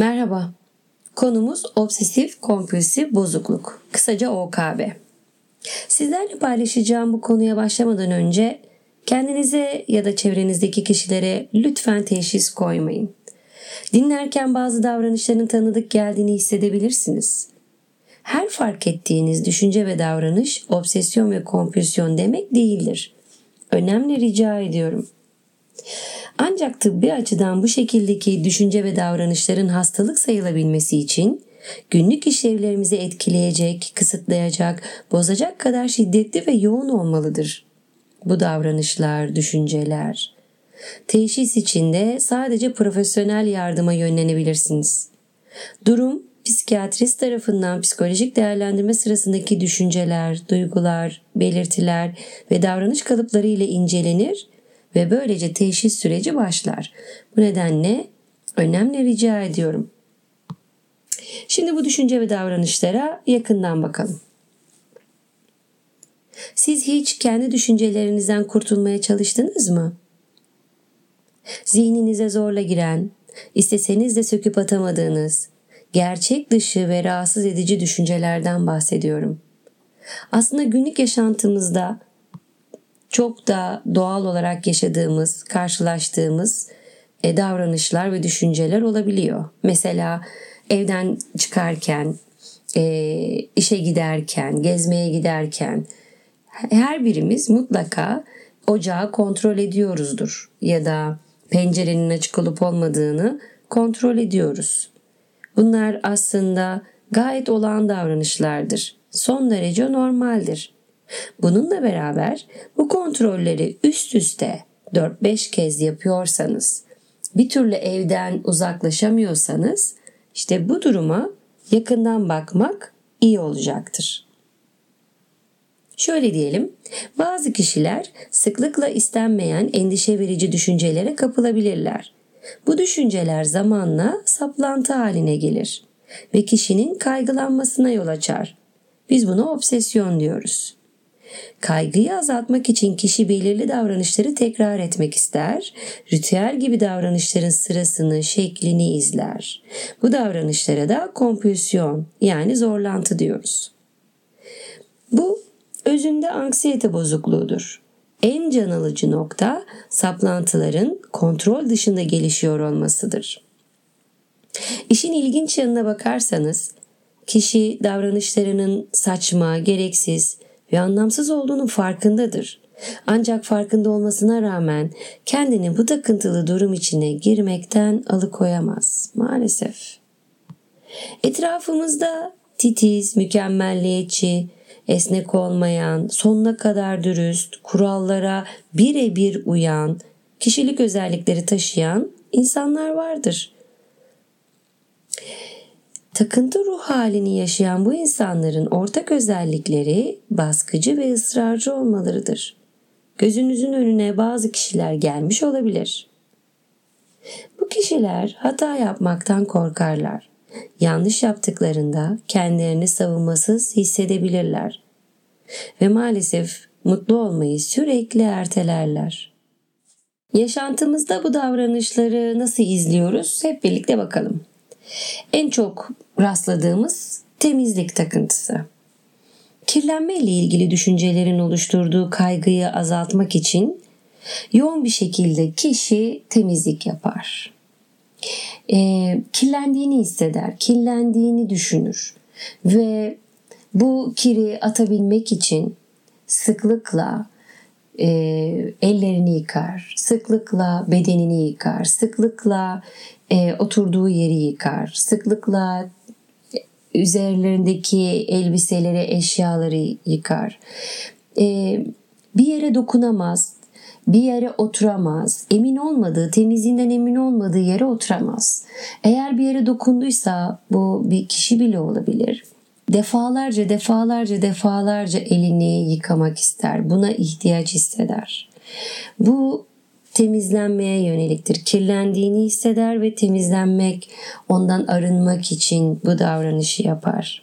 Merhaba. Konumuz obsesif kompulsif bozukluk. Kısaca OKB. Sizlerle paylaşacağım bu konuya başlamadan önce kendinize ya da çevrenizdeki kişilere lütfen teşhis koymayın. Dinlerken bazı davranışların tanıdık geldiğini hissedebilirsiniz. Her fark ettiğiniz düşünce ve davranış obsesyon ve kompulsyon demek değildir. Önemli rica ediyorum. Ancak tıbbi açıdan bu şekildeki düşünce ve davranışların hastalık sayılabilmesi için günlük işlevlerimizi etkileyecek, kısıtlayacak, bozacak kadar şiddetli ve yoğun olmalıdır. Bu davranışlar, düşünceler. Teşhis içinde sadece profesyonel yardıma yönlenebilirsiniz. Durum psikiyatrist tarafından psikolojik değerlendirme sırasındaki düşünceler, duygular, belirtiler ve davranış kalıpları ile incelenir ve böylece teşhis süreci başlar. Bu nedenle önemli rica ediyorum. Şimdi bu düşünce ve davranışlara yakından bakalım. Siz hiç kendi düşüncelerinizden kurtulmaya çalıştınız mı? Zihninize zorla giren, isteseniz de söküp atamadığınız, gerçek dışı ve rahatsız edici düşüncelerden bahsediyorum. Aslında günlük yaşantımızda çok da doğal olarak yaşadığımız, karşılaştığımız e, davranışlar ve düşünceler olabiliyor. Mesela evden çıkarken, e, işe giderken, gezmeye giderken her birimiz mutlaka ocağı kontrol ediyoruzdur ya da pencerenin açık olup olmadığını kontrol ediyoruz. Bunlar aslında gayet olağan davranışlardır. Son derece normaldir. Bununla beraber bu kontrolleri üst üste 4-5 kez yapıyorsanız, bir türlü evden uzaklaşamıyorsanız işte bu duruma yakından bakmak iyi olacaktır. Şöyle diyelim, bazı kişiler sıklıkla istenmeyen endişe verici düşüncelere kapılabilirler. Bu düşünceler zamanla saplantı haline gelir ve kişinin kaygılanmasına yol açar. Biz buna obsesyon diyoruz. Kaygıyı azaltmak için kişi belirli davranışları tekrar etmek ister, ritüel gibi davranışların sırasını, şeklini izler. Bu davranışlara da kompulsiyon yani zorlantı diyoruz. Bu özünde anksiyete bozukluğudur. En can alıcı nokta saplantıların kontrol dışında gelişiyor olmasıdır. İşin ilginç yanına bakarsanız kişi davranışlarının saçma, gereksiz, ve anlamsız olduğunun farkındadır. Ancak farkında olmasına rağmen kendini bu takıntılı durum içine girmekten alıkoyamaz maalesef. Etrafımızda titiz, mükemmelliyetçi, esnek olmayan, sonuna kadar dürüst, kurallara birebir uyan, kişilik özellikleri taşıyan insanlar vardır. Takıntı ruh halini yaşayan bu insanların ortak özellikleri baskıcı ve ısrarcı olmalarıdır. Gözünüzün önüne bazı kişiler gelmiş olabilir. Bu kişiler hata yapmaktan korkarlar. Yanlış yaptıklarında kendilerini savunmasız hissedebilirler. Ve maalesef mutlu olmayı sürekli ertelerler. Yaşantımızda bu davranışları nasıl izliyoruz? Hep birlikte bakalım. En çok rastladığımız temizlik takıntısı. Kirlenme ile ilgili düşüncelerin oluşturduğu kaygıyı azaltmak için yoğun bir şekilde kişi temizlik yapar. E, kirlendiğini hisseder, kirlendiğini düşünür ve bu kiri atabilmek için sıklıkla e, ellerini yıkar, sıklıkla bedenini yıkar, sıklıkla e, oturduğu yeri yıkar, sıklıkla üzerlerindeki elbiseleri, eşyaları yıkar. E, bir yere dokunamaz, bir yere oturamaz, emin olmadığı, temizliğinden emin olmadığı yere oturamaz. Eğer bir yere dokunduysa bu bir kişi bile olabilir. Defalarca, defalarca, defalarca elini yıkamak ister. Buna ihtiyaç hisseder. Bu temizlenmeye yöneliktir. Kirlendiğini hisseder ve temizlenmek, ondan arınmak için bu davranışı yapar.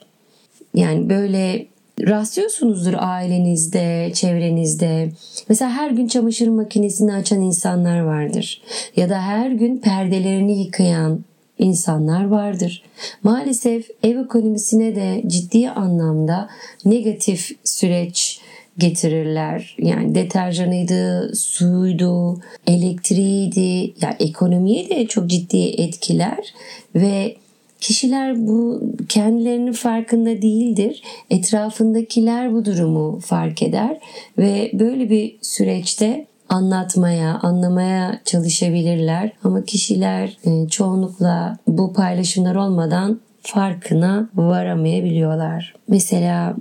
Yani böyle rastlıyorsunuzdur ailenizde, çevrenizde. Mesela her gün çamaşır makinesini açan insanlar vardır. Ya da her gün perdelerini yıkayan insanlar vardır. Maalesef ev ekonomisine de ciddi anlamda negatif süreç getirirler. Yani deterjanıydı, suydu, elektriğiydi, ya ekonomiye de çok ciddi etkiler ve Kişiler bu kendilerinin farkında değildir. Etrafındakiler bu durumu fark eder ve böyle bir süreçte anlatmaya, anlamaya çalışabilirler. Ama kişiler e, çoğunlukla bu paylaşımlar olmadan farkına varamayabiliyorlar. Mesela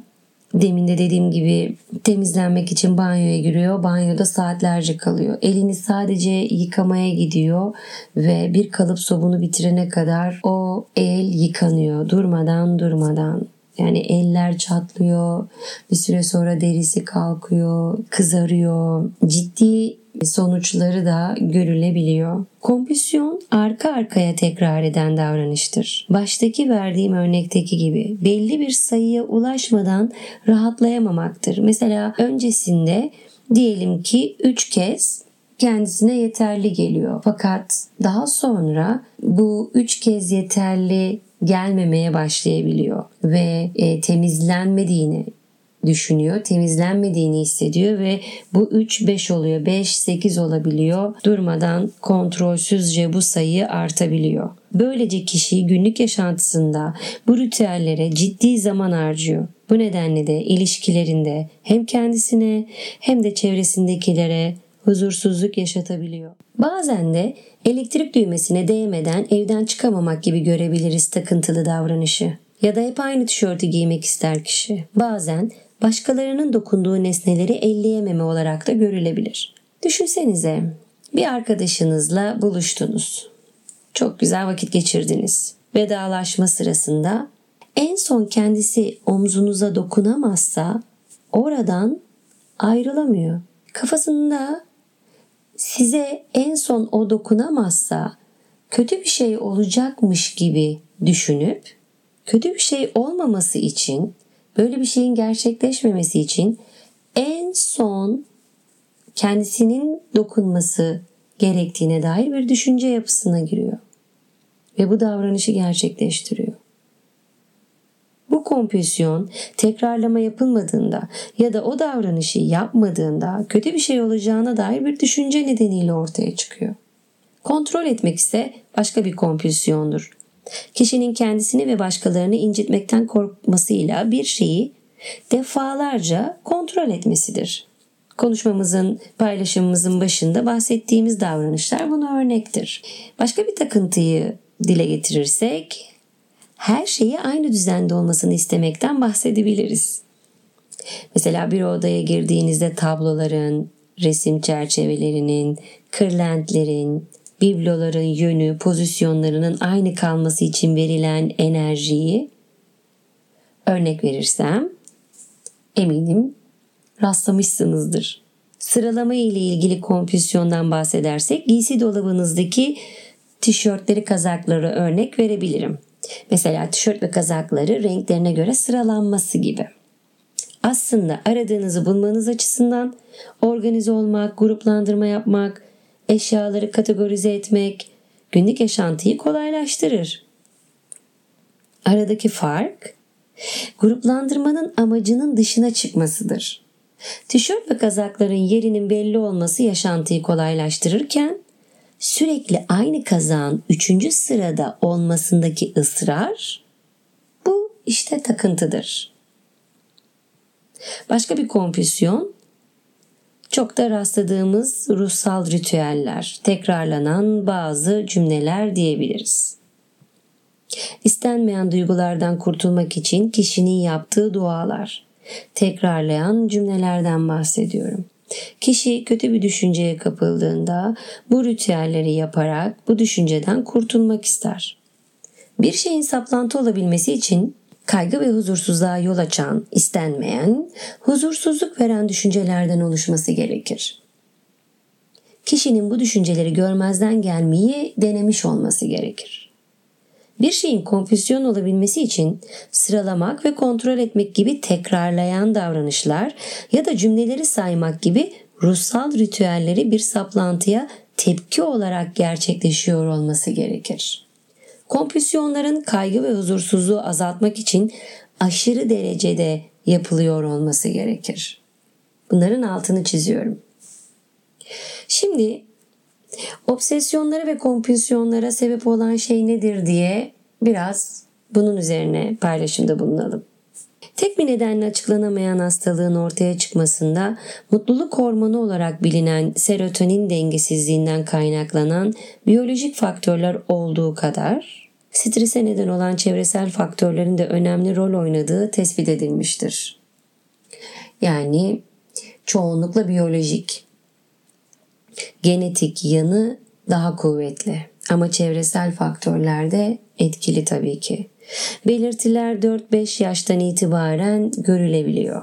Demin de dediğim gibi temizlenmek için banyoya giriyor. Banyoda saatlerce kalıyor. Elini sadece yıkamaya gidiyor ve bir kalıp sobunu bitirene kadar o el yıkanıyor durmadan durmadan. Yani eller çatlıyor, bir süre sonra derisi kalkıyor, kızarıyor. Ciddi sonuçları da görülebiliyor. Kompüsyon arka arkaya tekrar eden davranıştır. Baştaki verdiğim örnekteki gibi belli bir sayıya ulaşmadan rahatlayamamaktır. Mesela öncesinde diyelim ki 3 kez kendisine yeterli geliyor. Fakat daha sonra bu 3 kez yeterli gelmemeye başlayabiliyor ve e, temizlenmediğini düşünüyor. Temizlenmediğini hissediyor ve bu 3-5 oluyor. 5-8 olabiliyor. Durmadan kontrolsüzce bu sayı artabiliyor. Böylece kişi günlük yaşantısında bu ritüellere ciddi zaman harcıyor. Bu nedenle de ilişkilerinde hem kendisine hem de çevresindekilere huzursuzluk yaşatabiliyor. Bazen de elektrik düğmesine değmeden evden çıkamamak gibi görebiliriz takıntılı davranışı. Ya da hep aynı tişörtü giymek ister kişi. Bazen başkalarının dokunduğu nesneleri elleyememe olarak da görülebilir. Düşünsenize bir arkadaşınızla buluştunuz. Çok güzel vakit geçirdiniz. Vedalaşma sırasında en son kendisi omzunuza dokunamazsa oradan ayrılamıyor. Kafasında size en son o dokunamazsa kötü bir şey olacakmış gibi düşünüp kötü bir şey olmaması için böyle bir şeyin gerçekleşmemesi için en son kendisinin dokunması gerektiğine dair bir düşünce yapısına giriyor. Ve bu davranışı gerçekleştiriyor. Bu kompülsyon tekrarlama yapılmadığında ya da o davranışı yapmadığında kötü bir şey olacağına dair bir düşünce nedeniyle ortaya çıkıyor. Kontrol etmek ise başka bir kompülsiyondur. Kişinin kendisini ve başkalarını incitmekten korkmasıyla bir şeyi defalarca kontrol etmesidir. Konuşmamızın, paylaşımımızın başında bahsettiğimiz davranışlar buna örnektir. Başka bir takıntıyı dile getirirsek her şeyi aynı düzende olmasını istemekten bahsedebiliriz. Mesela bir odaya girdiğinizde tabloların, resim çerçevelerinin, kırlentlerin, bibloların yönü, pozisyonlarının aynı kalması için verilen enerjiyi örnek verirsem eminim rastlamışsınızdır. Sıralama ile ilgili kompüsyondan bahsedersek giysi dolabınızdaki tişörtleri, kazakları örnek verebilirim. Mesela tişört ve kazakları renklerine göre sıralanması gibi. Aslında aradığınızı bulmanız açısından organize olmak, gruplandırma yapmak, eşyaları kategorize etmek günlük yaşantıyı kolaylaştırır. Aradaki fark gruplandırmanın amacının dışına çıkmasıdır. Tişört ve kazakların yerinin belli olması yaşantıyı kolaylaştırırken sürekli aynı kazağın üçüncü sırada olmasındaki ısrar bu işte takıntıdır. Başka bir kompüsyon çok da rastladığımız ruhsal ritüeller, tekrarlanan bazı cümleler diyebiliriz. İstenmeyen duygulardan kurtulmak için kişinin yaptığı dualar, tekrarlayan cümlelerden bahsediyorum. Kişi kötü bir düşünceye kapıldığında bu ritüelleri yaparak bu düşünceden kurtulmak ister. Bir şeyin saplantı olabilmesi için kaygı ve huzursuzluğa yol açan, istenmeyen, huzursuzluk veren düşüncelerden oluşması gerekir. Kişinin bu düşünceleri görmezden gelmeyi denemiş olması gerekir. Bir şeyin konfüzyon olabilmesi için sıralamak ve kontrol etmek gibi tekrarlayan davranışlar ya da cümleleri saymak gibi ruhsal ritüelleri bir saplantıya tepki olarak gerçekleşiyor olması gerekir. Kompülsiyonların kaygı ve huzursuzluğu azaltmak için aşırı derecede yapılıyor olması gerekir. Bunların altını çiziyorum. Şimdi obsesyonlara ve kompülsiyonlara sebep olan şey nedir diye biraz bunun üzerine paylaşımda bulunalım. Tek bir nedenle açıklanamayan hastalığın ortaya çıkmasında mutluluk hormonu olarak bilinen serotonin dengesizliğinden kaynaklanan biyolojik faktörler olduğu kadar strese neden olan çevresel faktörlerin de önemli rol oynadığı tespit edilmiştir. Yani çoğunlukla biyolojik, genetik yanı daha kuvvetli ama çevresel faktörler de etkili tabii ki. Belirtiler 4-5 yaştan itibaren görülebiliyor.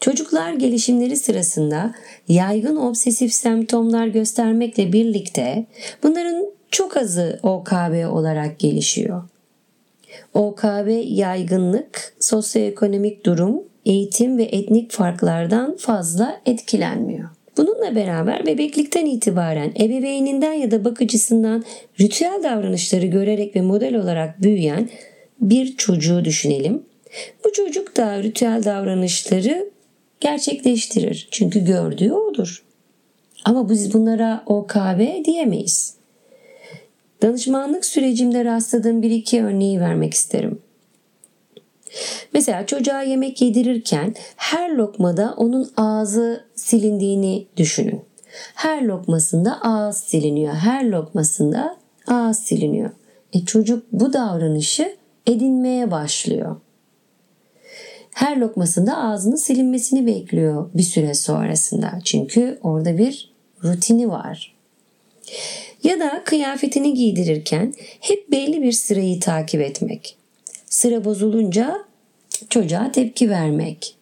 Çocuklar gelişimleri sırasında yaygın obsesif semptomlar göstermekle birlikte bunların çok azı OKB olarak gelişiyor. OKB yaygınlık, sosyoekonomik durum, eğitim ve etnik farklardan fazla etkilenmiyor. Bununla beraber bebeklikten itibaren ebeveyninden ya da bakıcısından ritüel davranışları görerek ve model olarak büyüyen bir çocuğu düşünelim. Bu çocuk da ritüel davranışları gerçekleştirir. Çünkü gördüğü odur. Ama biz bunlara OKB diyemeyiz. Danışmanlık sürecimde rastladığım bir iki örneği vermek isterim. Mesela çocuğa yemek yedirirken her lokmada onun ağzı silindiğini düşünün. Her lokmasında ağız siliniyor. Her lokmasında ağız siliniyor. E çocuk bu davranışı edinmeye başlıyor. Her lokmasında ağzının silinmesini bekliyor bir süre sonrasında. Çünkü orada bir rutini var. Ya da kıyafetini giydirirken hep belli bir sırayı takip etmek. Sıra bozulunca çocuğa tepki vermek.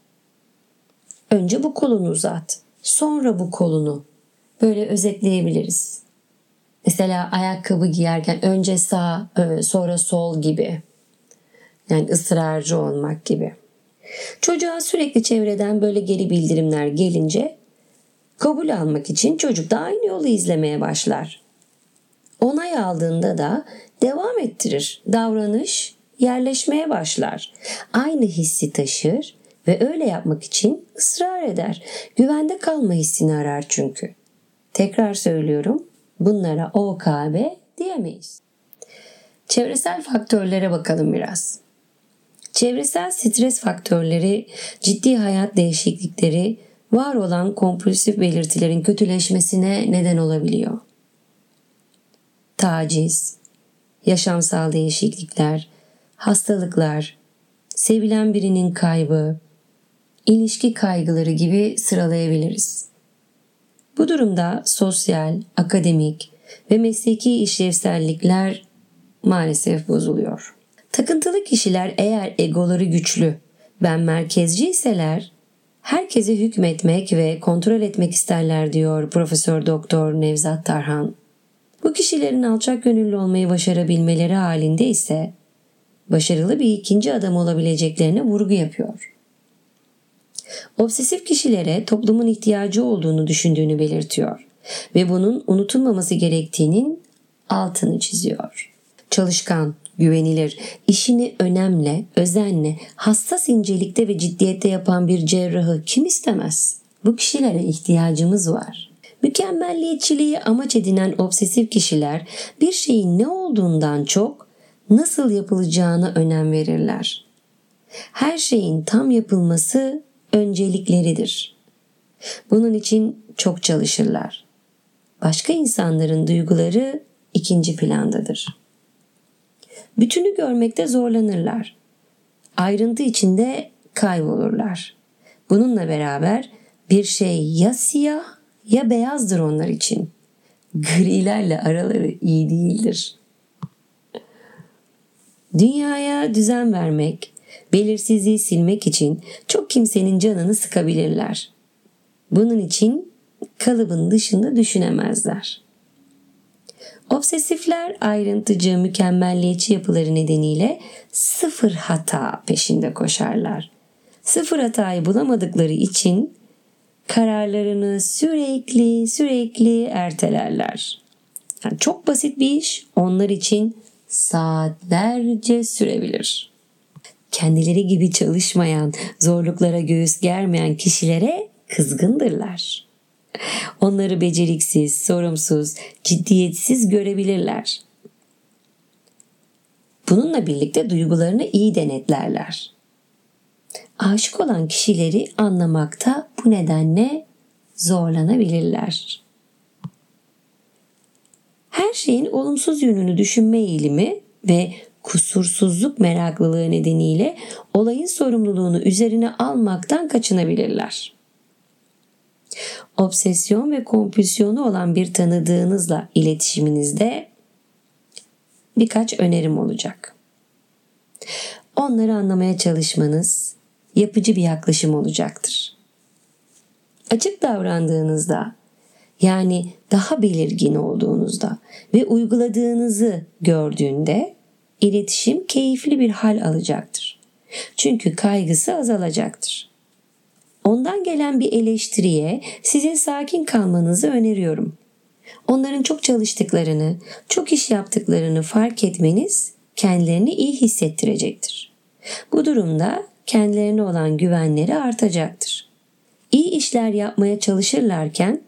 Önce bu kolunu uzat, sonra bu kolunu. Böyle özetleyebiliriz. Mesela ayakkabı giyerken önce sağ, sonra sol gibi. Yani ısrarcı olmak gibi. Çocuğa sürekli çevreden böyle geri bildirimler gelince kabul almak için çocuk da aynı yolu izlemeye başlar. Onay aldığında da devam ettirir. Davranış yerleşmeye başlar. Aynı hissi taşır ve öyle yapmak için ısrar eder. Güvende kalma hissini arar çünkü. Tekrar söylüyorum bunlara OKB diyemeyiz. Çevresel faktörlere bakalım biraz. Çevresel stres faktörleri, ciddi hayat değişiklikleri, var olan kompulsif belirtilerin kötüleşmesine neden olabiliyor. Taciz, yaşamsal değişiklikler, hastalıklar, sevilen birinin kaybı, ilişki kaygıları gibi sıralayabiliriz. Bu durumda sosyal, akademik ve mesleki işlevsellikler maalesef bozuluyor. Takıntılı kişiler eğer egoları güçlü, ben merkezci iseler herkese hükmetmek ve kontrol etmek isterler diyor Profesör Doktor Nevzat Tarhan. Bu kişilerin alçak gönüllü olmayı başarabilmeleri halinde ise başarılı bir ikinci adam olabileceklerine vurgu yapıyor. Obsesif kişilere toplumun ihtiyacı olduğunu düşündüğünü belirtiyor ve bunun unutulmaması gerektiğinin altını çiziyor. Çalışkan, güvenilir, işini önemle, özenle, hassas incelikte ve ciddiyette yapan bir cerrahı kim istemez? Bu kişilere ihtiyacımız var. Mükemmelliyetçiliği amaç edinen obsesif kişiler bir şeyin ne olduğundan çok nasıl yapılacağına önem verirler. Her şeyin tam yapılması öncelikleridir. Bunun için çok çalışırlar. Başka insanların duyguları ikinci plandadır. Bütünü görmekte zorlanırlar. Ayrıntı içinde kaybolurlar. Bununla beraber bir şey ya siyah ya beyazdır onlar için. Grilerle araları iyi değildir. Dünyaya düzen vermek, belirsizliği silmek için çok kimsenin canını sıkabilirler. Bunun için kalıbın dışında düşünemezler. Obsesifler ayrıntıcı, mükemmelliyetçi yapıları nedeniyle sıfır hata peşinde koşarlar. Sıfır hatayı bulamadıkları için kararlarını sürekli sürekli ertelerler. Yani çok basit bir iş onlar için saatlerce sürebilir. Kendileri gibi çalışmayan, zorluklara göğüs germeyen kişilere kızgındırlar. Onları beceriksiz, sorumsuz, ciddiyetsiz görebilirler. Bununla birlikte duygularını iyi denetlerler. Aşık olan kişileri anlamakta bu nedenle zorlanabilirler. Her şeyin olumsuz yönünü düşünme eğilimi ve kusursuzluk meraklılığı nedeniyle olayın sorumluluğunu üzerine almaktan kaçınabilirler. Obsesyon ve kompülsiyonu olan bir tanıdığınızla iletişiminizde birkaç önerim olacak. Onları anlamaya çalışmanız yapıcı bir yaklaşım olacaktır. Açık davrandığınızda yani daha belirgin olduğunuzda ve uyguladığınızı gördüğünde iletişim keyifli bir hal alacaktır. Çünkü kaygısı azalacaktır. Ondan gelen bir eleştiriye size sakin kalmanızı öneriyorum. Onların çok çalıştıklarını, çok iş yaptıklarını fark etmeniz kendilerini iyi hissettirecektir. Bu durumda kendilerine olan güvenleri artacaktır. İyi işler yapmaya çalışırlarken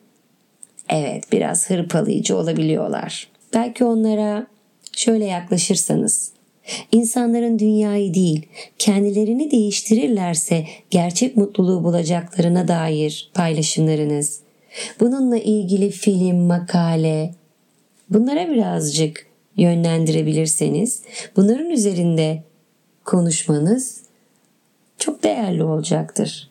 evet biraz hırpalayıcı olabiliyorlar. Belki onlara şöyle yaklaşırsanız İnsanların dünyayı değil, kendilerini değiştirirlerse gerçek mutluluğu bulacaklarına dair paylaşımlarınız, bununla ilgili film, makale, bunlara birazcık yönlendirebilirseniz, bunların üzerinde konuşmanız çok değerli olacaktır.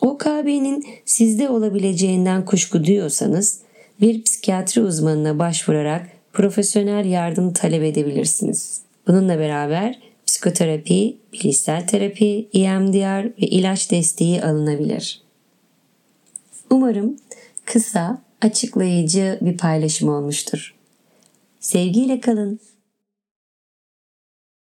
OKB'nin sizde olabileceğinden kuşku duyuyorsanız bir psikiyatri uzmanına başvurarak profesyonel yardım talep edebilirsiniz. Bununla beraber psikoterapi, bilişsel terapi, EMDR ve ilaç desteği alınabilir. Umarım kısa, açıklayıcı bir paylaşım olmuştur. Sevgiyle kalın.